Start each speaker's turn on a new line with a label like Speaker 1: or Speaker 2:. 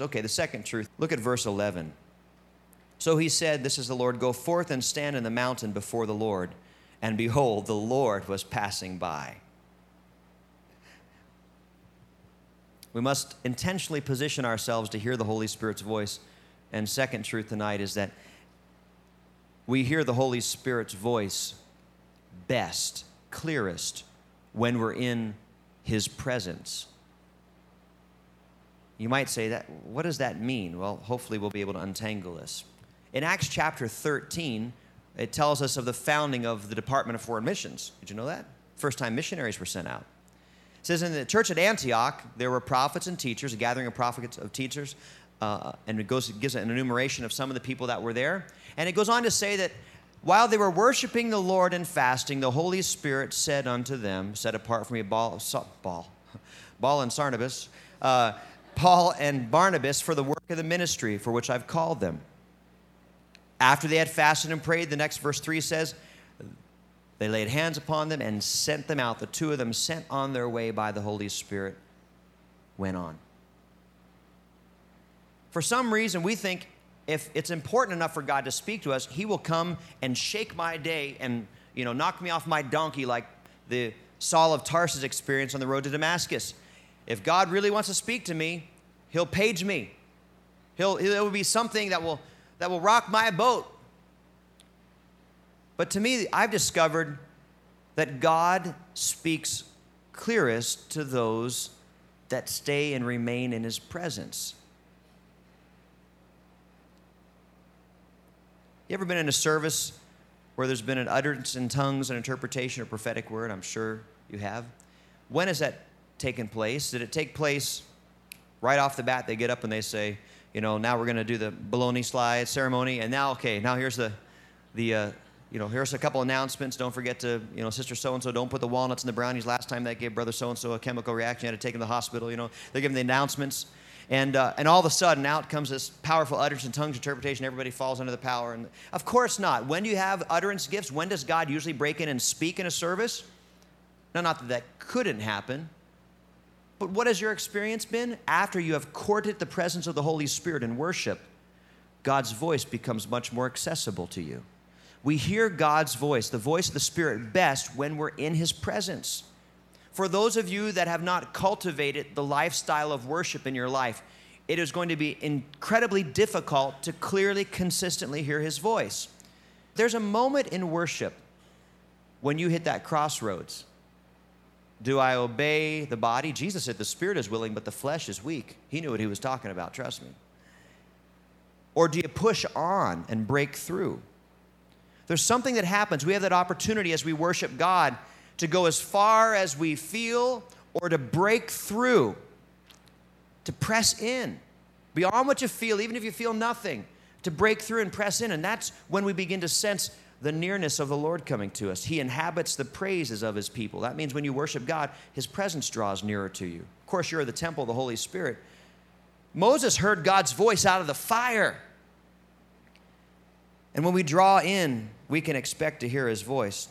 Speaker 1: Okay, the second truth. Look at verse 11. So he said, This is the Lord, go forth and stand in the mountain before the Lord. And behold, the Lord was passing by. We must intentionally position ourselves to hear the Holy Spirit's voice. And second truth tonight is that we hear the Holy Spirit's voice best, clearest, when we're in His presence. You might say that, what does that mean? Well, hopefully we'll be able to untangle this. In Acts chapter 13, it tells us of the founding of the Department of Foreign Missions. Did you know that? First time missionaries were sent out. It says in the church at Antioch, there were prophets and teachers, a gathering of prophets of teachers, uh, and it goes, gives an enumeration of some of the people that were there. And it goes on to say that while they were worshiping the Lord and fasting, the Holy Spirit said unto them, set apart from me, Ball, Ball, Ball and Sarnabas, uh, Paul and Barnabas for the work of the ministry for which I've called them. After they had fasted and prayed, the next verse 3 says, they laid hands upon them and sent them out. The two of them, sent on their way by the Holy Spirit, went on. For some reason, we think if it's important enough for God to speak to us, He will come and shake my day and you know knock me off my donkey like the Saul of Tarsus experience on the road to Damascus. If God really wants to speak to me, He'll page me. He'll, it will be something that will, that will rock my boat. But to me, I've discovered that God speaks clearest to those that stay and remain in His presence. You ever been in a service where there's been an utterance in tongues, an interpretation, or prophetic word? I'm sure you have. When is that taken place? Did it take place right off the bat? They get up and they say, you know, now we're going to do the baloney slide ceremony, and now, okay, now here's the, the, uh, you know, here's a couple announcements. Don't forget to, you know, sister so and so, don't put the walnuts in the brownies. Last time that gave brother so and so a chemical reaction, you had to take him to the hospital. You know, they're giving the announcements. And, uh, and all of a sudden, out comes this powerful utterance and tongues interpretation. Everybody falls under the power. And of course not. When do you have utterance gifts? When does God usually break in and speak in a service? Now, not that that couldn't happen, but what has your experience been? After you have courted the presence of the Holy Spirit in worship, God's voice becomes much more accessible to you. We hear God's voice, the voice of the Spirit, best when we're in His presence. For those of you that have not cultivated the lifestyle of worship in your life, it is going to be incredibly difficult to clearly, consistently hear His voice. There's a moment in worship when you hit that crossroads do I obey the body? Jesus said the spirit is willing, but the flesh is weak. He knew what he was talking about, trust me. Or do you push on and break through? There's something that happens. We have that opportunity as we worship God to go as far as we feel or to break through, to press in beyond what you feel, even if you feel nothing, to break through and press in. And that's when we begin to sense the nearness of the Lord coming to us. He inhabits the praises of his people. That means when you worship God, his presence draws nearer to you. Of course, you're the temple of the Holy Spirit. Moses heard God's voice out of the fire. And when we draw in, we can expect to hear his voice.